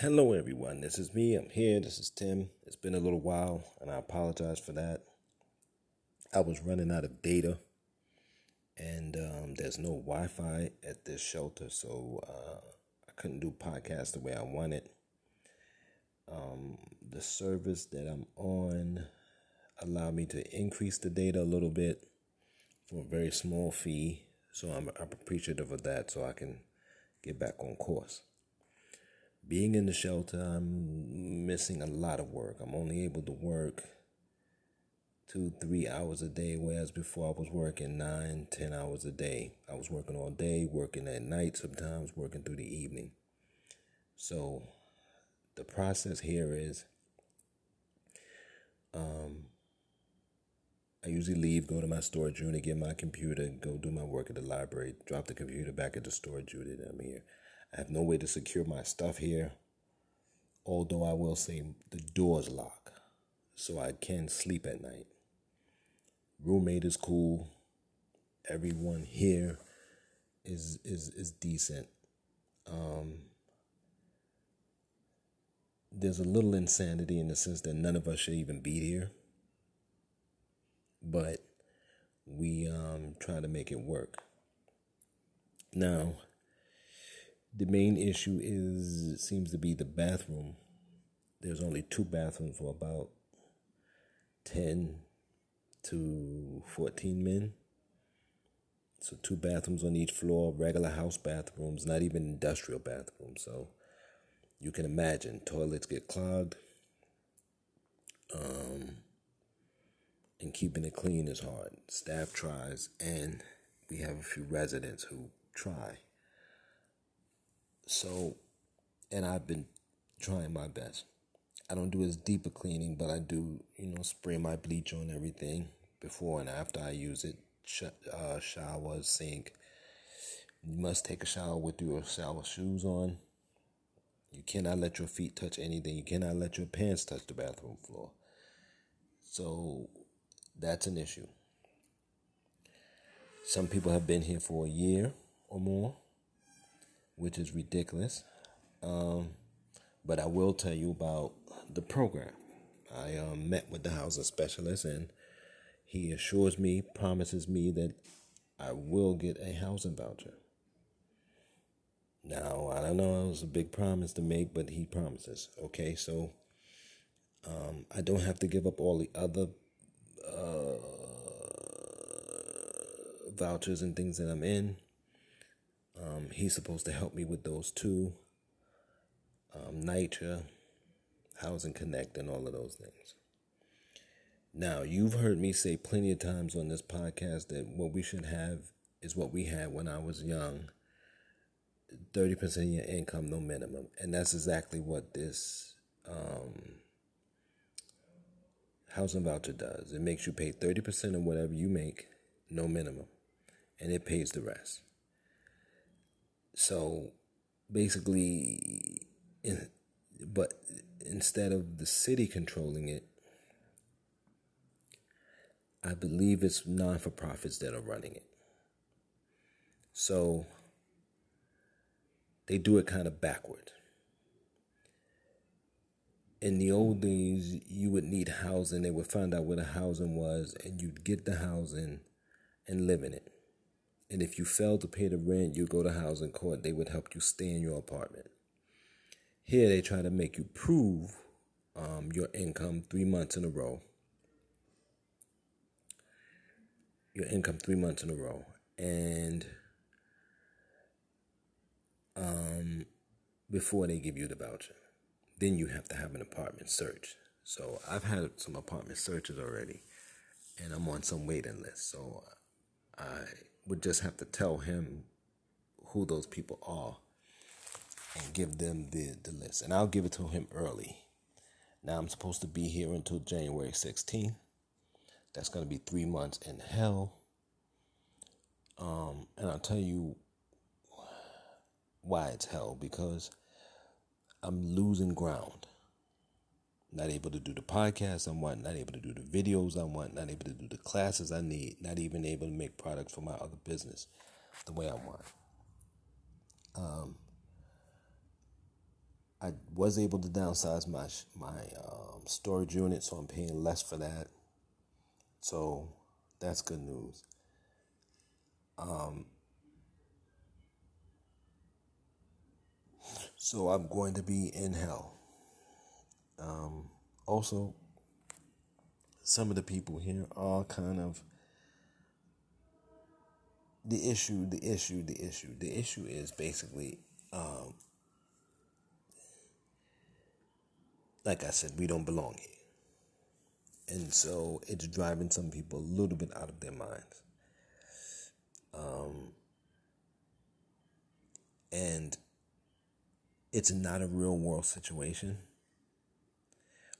Hello, everyone. This is me. I'm here. This is Tim. It's been a little while, and I apologize for that. I was running out of data, and um, there's no Wi Fi at this shelter, so uh, I couldn't do podcasts the way I wanted. Um, the service that I'm on allowed me to increase the data a little bit for a very small fee, so I'm, I'm appreciative of that, so I can get back on course being in the shelter, I'm missing a lot of work. I'm only able to work two, three hours a day, whereas before I was working nine, ten hours a day. I was working all day, working at night sometimes, working through the evening. So the process here is um, I usually leave, go to my storage unit, get my computer, go do my work at the library, drop the computer back at the storage unit. I'm here. I have no way to secure my stuff here. Although I will say the doors lock, so I can sleep at night. Roommate is cool. Everyone here is is is decent. Um, there's a little insanity in the sense that none of us should even be here, but we um, try to make it work. Now, the main issue is seems to be the bathroom. There's only two bathrooms for about 10 to 14 men. So two bathrooms on each floor, regular house bathrooms, not even industrial bathrooms. So you can imagine toilets get clogged. Um, and keeping it clean is hard. Staff tries, and we have a few residents who try. So, and I've been trying my best. I don't do as deep a cleaning, but I do, you know, spray my bleach on everything before and after I use it. Sh- uh, shower, sink. You must take a shower with your shower shoes on. You cannot let your feet touch anything. You cannot let your pants touch the bathroom floor. So that's an issue. Some people have been here for a year or more which is ridiculous. Um, but I will tell you about the program. I um, met with the housing specialist, and he assures me, promises me that I will get a housing voucher. Now, I don't know, it was a big promise to make, but he promises. Okay, so um, I don't have to give up all the other uh, vouchers and things that I'm in. Um, he's supposed to help me with those two um, NYCHA, Housing Connect, and all of those things. Now, you've heard me say plenty of times on this podcast that what we should have is what we had when I was young 30% of your income, no minimum. And that's exactly what this um, housing voucher does. It makes you pay 30% of whatever you make, no minimum, and it pays the rest. So basically, in, but instead of the city controlling it, I believe it's non for profits that are running it. So they do it kind of backward. In the old days, you would need housing. They would find out where the housing was, and you'd get the housing and live in it. And if you fail to pay the rent, you go to housing court. They would help you stay in your apartment. Here, they try to make you prove um, your income three months in a row. Your income three months in a row. And um, before they give you the voucher, then you have to have an apartment search. So I've had some apartment searches already, and I'm on some waiting list. So I would just have to tell him who those people are and give them the, the list. And I'll give it to him early. Now I'm supposed to be here until January 16th. That's going to be three months in hell. Um, and I'll tell you why it's hell because I'm losing ground not able to do the podcast I want, not able to do the videos I want, not able to do the classes I need, not even able to make products for my other business the way I want. Um, I was able to downsize my my um, storage unit, so I'm paying less for that. So that's good news. Um, so I'm going to be in hell. Um, also, some of the people here are kind of the issue, the issue, the issue. The issue is basically, um, like I said, we don't belong here. And so it's driving some people a little bit out of their minds. Um, and it's not a real world situation,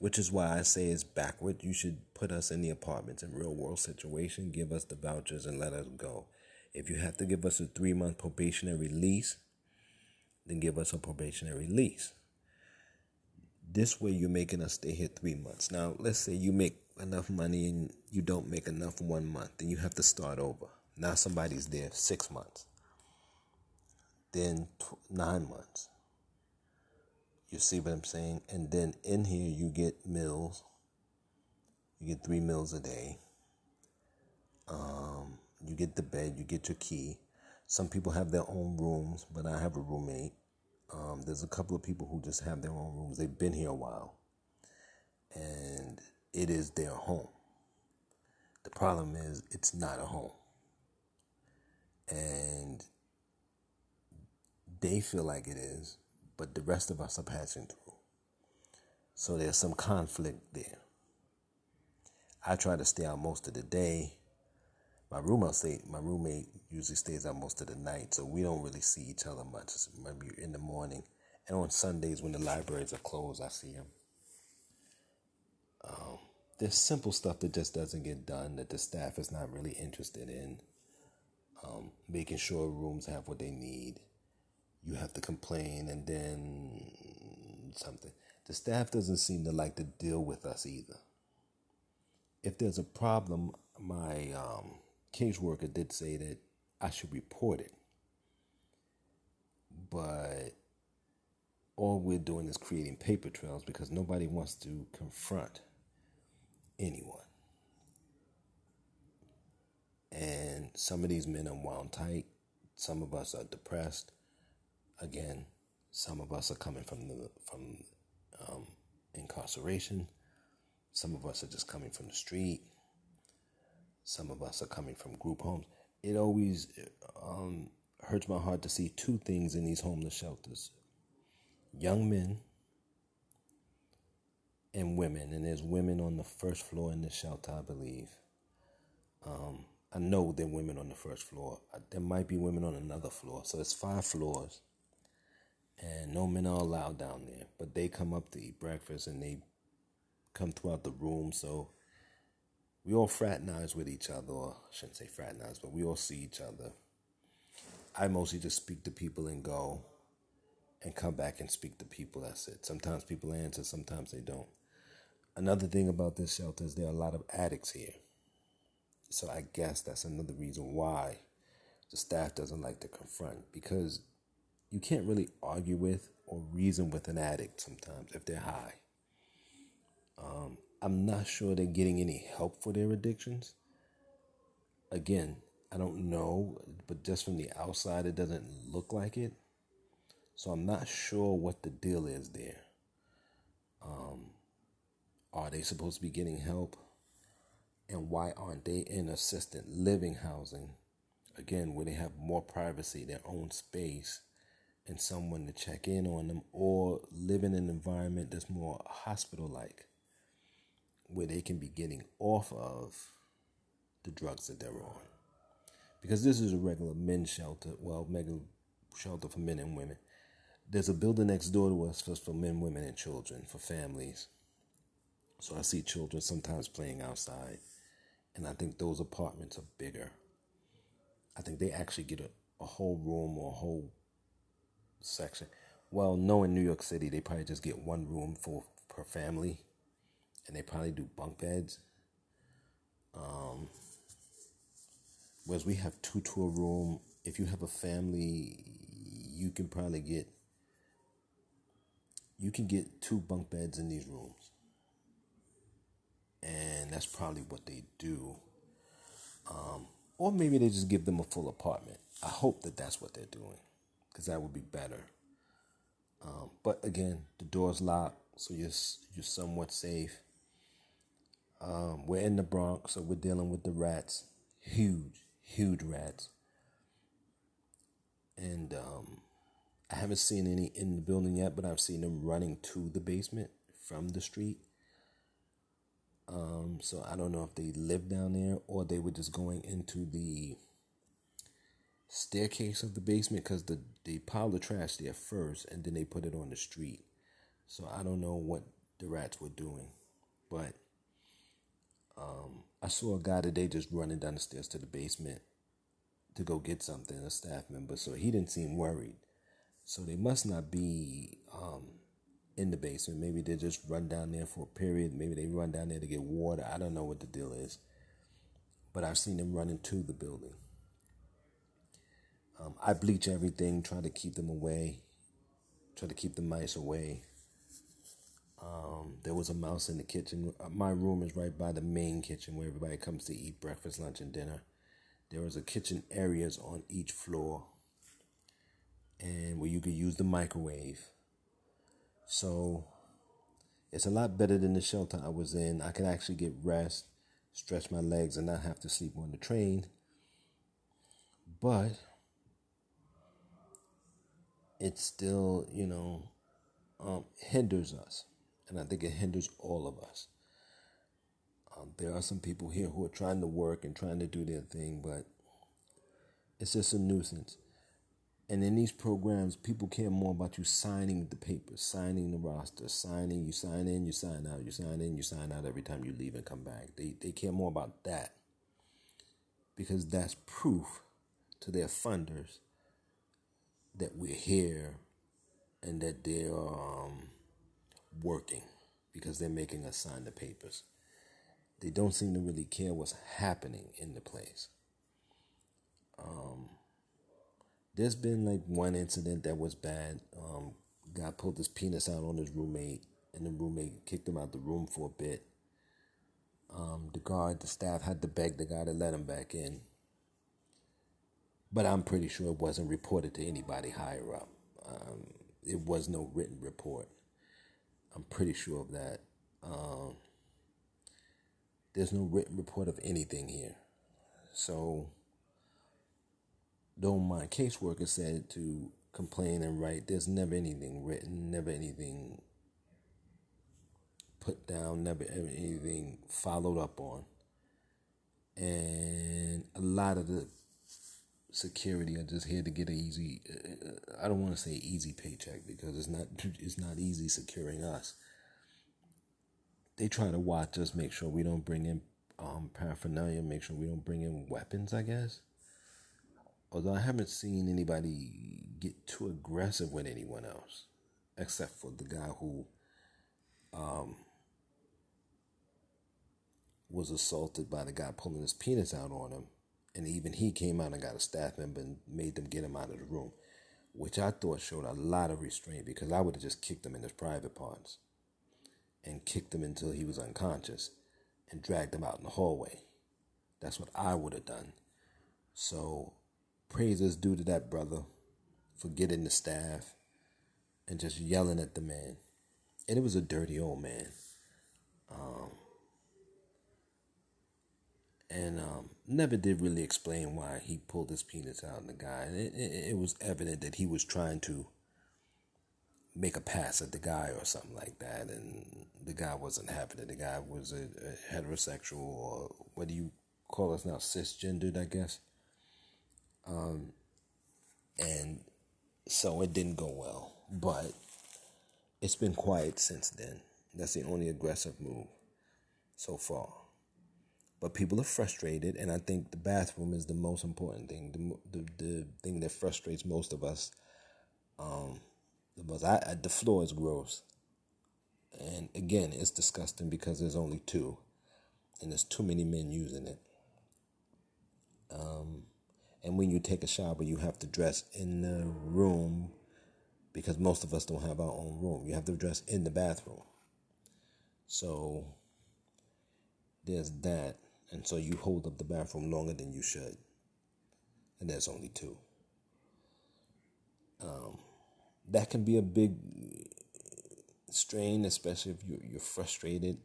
which is why I say it's backward. You should put us in the apartments in real world situation, give us the vouchers, and let us go. If you have to give us a three month probationary lease, then give us a probationary lease. This way, you're making us stay here three months. Now, let's say you make enough money and you don't make enough one month, then you have to start over. Now, somebody's there six months, then nine months. You see what I'm saying? And then in here, you get meals. You get three meals a day. Um, you get the bed, you get your key. Some people have their own rooms, but I have a roommate. Um, there's a couple of people who just have their own rooms. They've been here a while, and it is their home. The problem is, it's not a home. And they feel like it is, but the rest of us are passing through. So there's some conflict there. I try to stay out most of the day my roommate stay, my roommate usually stays out most of the night, so we don't really see each other much. maybe in the morning, and on Sundays when the libraries are closed, I see him. Um, there's simple stuff that just doesn't get done that the staff is not really interested in. Um, making sure rooms have what they need. You have to complain, and then something. The staff doesn't seem to like to deal with us either. If there's a problem, my um, caseworker did say that I should report it. But all we're doing is creating paper trails because nobody wants to confront anyone. And some of these men are wound tight. Some of us are depressed. Again, some of us are coming from the from um, incarceration. Some of us are just coming from the street. Some of us are coming from group homes. It always um, hurts my heart to see two things in these homeless shelters young men and women. And there's women on the first floor in the shelter, I believe. Um, I know there are women on the first floor. There might be women on another floor. So it's five floors. And no men are allowed down there. But they come up to eat breakfast and they come throughout the room. So we all fraternize with each other, or I shouldn't say fraternize, but we all see each other. I mostly just speak to people and go and come back and speak to people. That's it. Sometimes people answer, sometimes they don't. Another thing about this shelter is there are a lot of addicts here. So I guess that's another reason why the staff doesn't like to confront because you can't really argue with or reason with an addict sometimes if they're high. Um, I'm not sure they're getting any help for their addictions. Again, I don't know, but just from the outside, it doesn't look like it. So I'm not sure what the deal is there. Um, are they supposed to be getting help? And why aren't they in assisted living housing? Again, where they have more privacy, their own space, and someone to check in on them, or live in an environment that's more hospital like where they can be getting off of the drugs that they're on. Because this is a regular men's shelter, well, mega shelter for men and women. There's a building next door to us just for men, women, and children, for families. So I see children sometimes playing outside. And I think those apartments are bigger. I think they actually get a, a whole room or a whole section. Well, no, in New York City, they probably just get one room for per family and they probably do bunk beds. Um, whereas we have two to a room. If you have a family, you can probably get you can get two bunk beds in these rooms. And that's probably what they do. Um, or maybe they just give them a full apartment. I hope that that's what they're doing because that would be better. Um, but again, the door's locked, so you're, you're somewhat safe. Um, we're in the Bronx, so we're dealing with the rats. Huge, huge rats. And um, I haven't seen any in the building yet, but I've seen them running to the basement from the street. Um, so I don't know if they live down there or they were just going into the staircase of the basement because the they piled the trash there first and then they put it on the street. So I don't know what the rats were doing, but um, I saw a guy today just running down the stairs to the basement to go get something, a staff member. So he didn't seem worried. So they must not be um, in the basement. Maybe they just run down there for a period. Maybe they run down there to get water. I don't know what the deal is. But I've seen them running to the building. Um, I bleach everything, try to keep them away, try to keep the mice away. Um, there was a mouse in the kitchen. Uh, my room is right by the main kitchen where everybody comes to eat breakfast, lunch, and dinner. There was a kitchen areas on each floor, and where you could use the microwave. So it's a lot better than the shelter I was in. I could actually get rest, stretch my legs, and not have to sleep on the train. But it still, you know, um, hinders us. And I think it hinders all of us. Um, there are some people here who are trying to work and trying to do their thing, but it's just a nuisance. And in these programs, people care more about you signing the papers, signing the roster, signing, you sign in, you sign out, you sign in, you sign out every time you leave and come back. They, they care more about that because that's proof to their funders that we're here and that they're um, working because they're making us sign the papers. They don't seem to really care what's happening in the place. Um, there's been like one incident that was bad. Um, guy pulled his penis out on his roommate, and the roommate kicked him out the room for a bit. Um, the guard, the staff had to beg the guy to let him back in but I'm pretty sure it wasn't reported to anybody higher up. Um, it was no written report. I'm pretty sure of that. Um, there's no written report of anything here. So, though my caseworker said to complain and write, there's never anything written, never anything put down, never anything followed up on. And a lot of the security are just here to get an easy. I don't want to say easy paycheck because it's not. It's not easy securing us. They try to watch us, make sure we don't bring in um, paraphernalia, make sure we don't bring in weapons. I guess. Although I haven't seen anybody get too aggressive with anyone else, except for the guy who um, was assaulted by the guy pulling his penis out on him and even he came out and got a staff member and made them get him out of the room, which I thought showed a lot of restraint because I would have just kicked him in his private parts and kicked him until he was unconscious and dragged him out in the hallway. That's what I would have done. So, praises due to that brother for getting the staff and just yelling at the man. And it was a dirty old man. Um, and um, never did really explain why he pulled his penis out in the guy. It, it, it, was evident that he was trying to make a pass at the guy or something like that, and the guy wasn't having it. The guy was a, a heterosexual, or what do you call us now, cisgendered, I guess. Um, and so it didn't go well, but it's been quiet since then. That's the only aggressive move so far but people are frustrated and i think the bathroom is the most important thing the, the, the thing that frustrates most of us um, the most I, I, the floor is gross and again it's disgusting because there's only two and there's too many men using it um, and when you take a shower you have to dress in the room because most of us don't have our own room. You have to dress in the bathroom. So there's that. And so you hold up the bathroom longer than you should. And there's only two. Um, that can be a big strain, especially if you're, you're frustrated.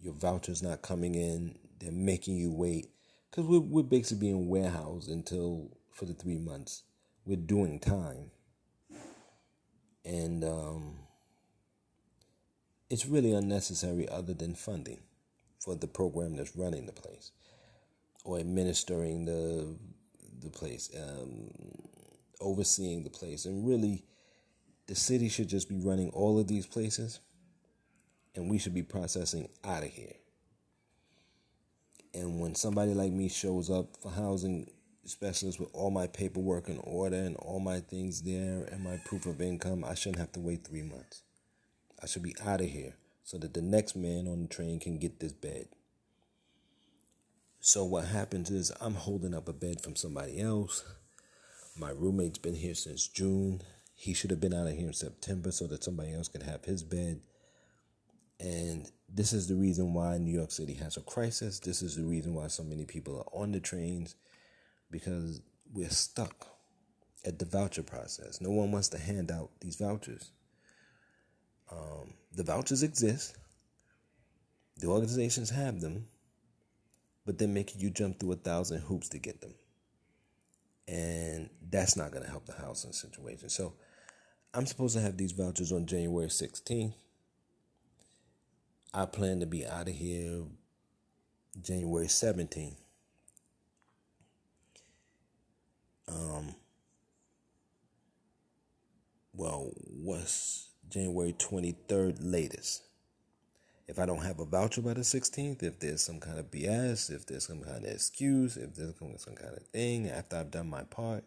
Your voucher's not coming in. They're making you wait. Because we're, we're basically being warehoused until for the three months. We're doing time. And um, it's really unnecessary other than funding for the program that's running the place or administering the the place, um, overseeing the place, and really, the city should just be running all of these places, and we should be processing out of here. And when somebody like me shows up for housing specialist with all my paperwork in order and all my things there and my proof of income, I shouldn't have to wait three months. I should be out of here so that the next man on the train can get this bed. So what happens is I'm holding up a bed from somebody else. My roommate's been here since June. He should have been out of here in September so that somebody else could have his bed. And this is the reason why New York City has a crisis. This is the reason why so many people are on the trains because we're stuck at the voucher process. No one wants to hand out these vouchers. Um, the vouchers exist, the organizations have them, but they're making you jump through a thousand hoops to get them. And that's not going to help the housing situation. So I'm supposed to have these vouchers on January 16th. I plan to be out of here January 17th. Um, well, what's January 23rd latest? if I don't have a voucher by the 16th, if there's some kind of BS, if there's some kind of excuse, if there's some kind of thing after I've done my part,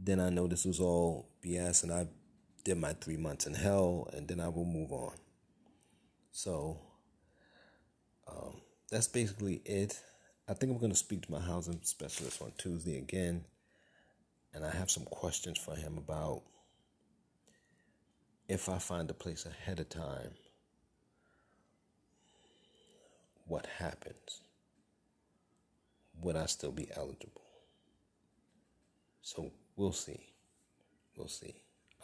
then I know this was all BS and I did my three months in hell and then I will move on. So um, that's basically it. I think I'm going to speak to my housing specialist on Tuesday again. And I have some questions for him about if I find a place ahead of time what happens? Would I still be eligible? So we'll see. We'll see.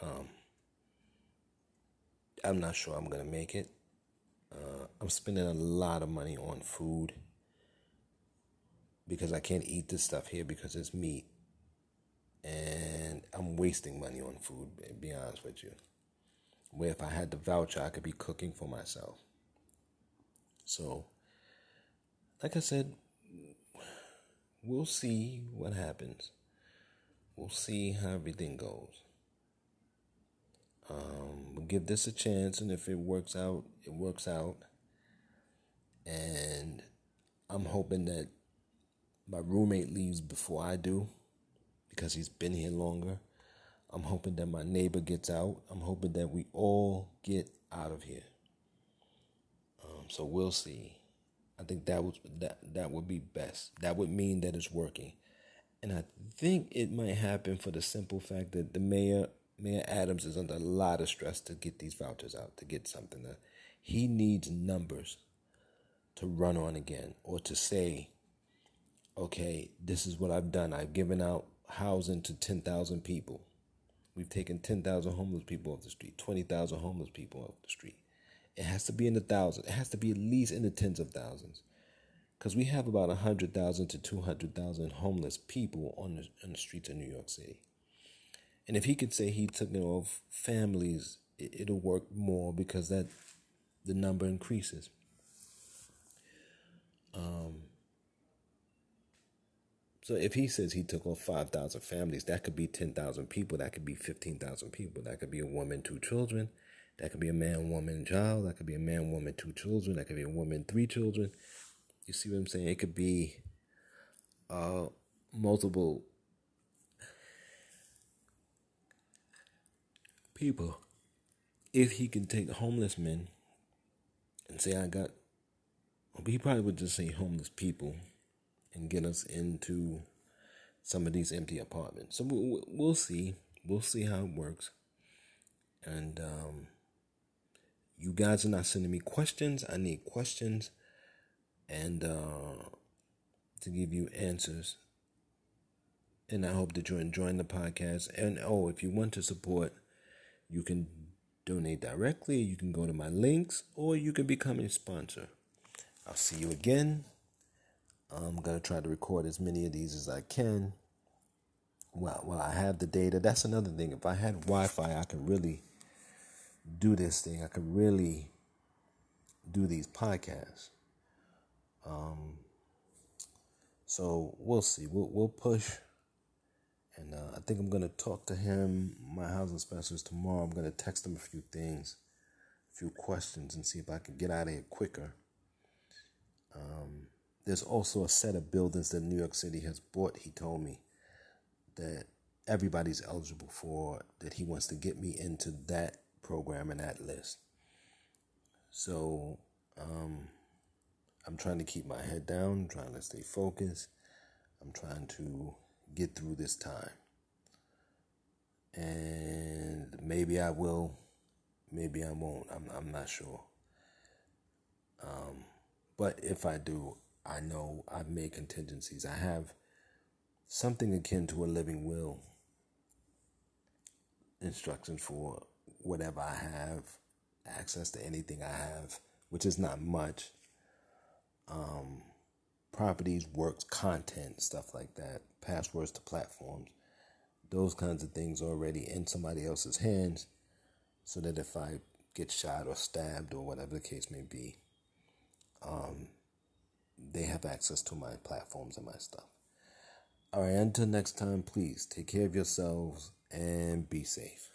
Um, I'm not sure I'm gonna make it. Uh, I'm spending a lot of money on food because I can't eat this stuff here because it's meat, and I'm wasting money on food. To be honest with you, where if I had the voucher, I could be cooking for myself. So like I said, we'll see what happens. We'll see how everything goes. Um, we'll give this a chance, and if it works out, it works out. And I'm hoping that my roommate leaves before I do because he's been here longer. I'm hoping that my neighbor gets out. I'm hoping that we all get out of here. Um, so we'll see. I think that was that that would be best. That would mean that it's working. And I think it might happen for the simple fact that the mayor Mayor Adams is under a lot of stress to get these vouchers out, to get something that he needs numbers to run on again or to say, okay, this is what I've done. I've given out housing to 10,000 people. We've taken 10,000 homeless people off the street, 20,000 homeless people off the street. It has to be in the thousands. It has to be at least in the tens of thousands. Because we have about 100,000 to 200,000 homeless people on the, on the streets of New York City. And if he could say he took it off families, it, it'll work more because that the number increases. Um, so if he says he took off 5,000 families, that could be 10,000 people. That could be 15,000 people. That could be a woman, two children. That could be a man, woman, child. That could be a man, woman, two children. That could be a woman, three children. You see what I'm saying? It could be uh, multiple people. If he can take homeless men and say, I got, he probably would just say homeless people and get us into some of these empty apartments. So we'll, we'll see. We'll see how it works. And um, you guys are not sending me questions. I need questions and uh, to give you answers. And I hope that you're enjoying the podcast. And oh, if you want to support, you can donate directly. You can go to my links or you can become a sponsor. I'll see you again. I'm going to try to record as many of these as I can. Well, well, I have the data. That's another thing. If I had Wi Fi, I could really do this thing. I could really do these podcasts. Um, so we'll see. We'll we'll push, and uh, I think I'm gonna talk to him, my housing specialist tomorrow. I'm gonna text him a few things, a few questions, and see if I can get out of here quicker. Um, there's also a set of buildings that New York City has bought. He told me that everybody's eligible for. That he wants to get me into that program and that list. So. Um, I'm trying to keep my head down, trying to stay focused. I'm trying to get through this time. And maybe I will, maybe I won't. I'm I'm not sure. Um, but if I do, I know I've made contingencies. I have something akin to a living will. Instructions for whatever I have, access to anything I have, which is not much um, properties, works, content, stuff like that, passwords to platforms, those kinds of things already in somebody else's hands, so that if I get shot or stabbed or whatever the case may be, um, they have access to my platforms and my stuff. All right, until next time, please take care of yourselves and be safe.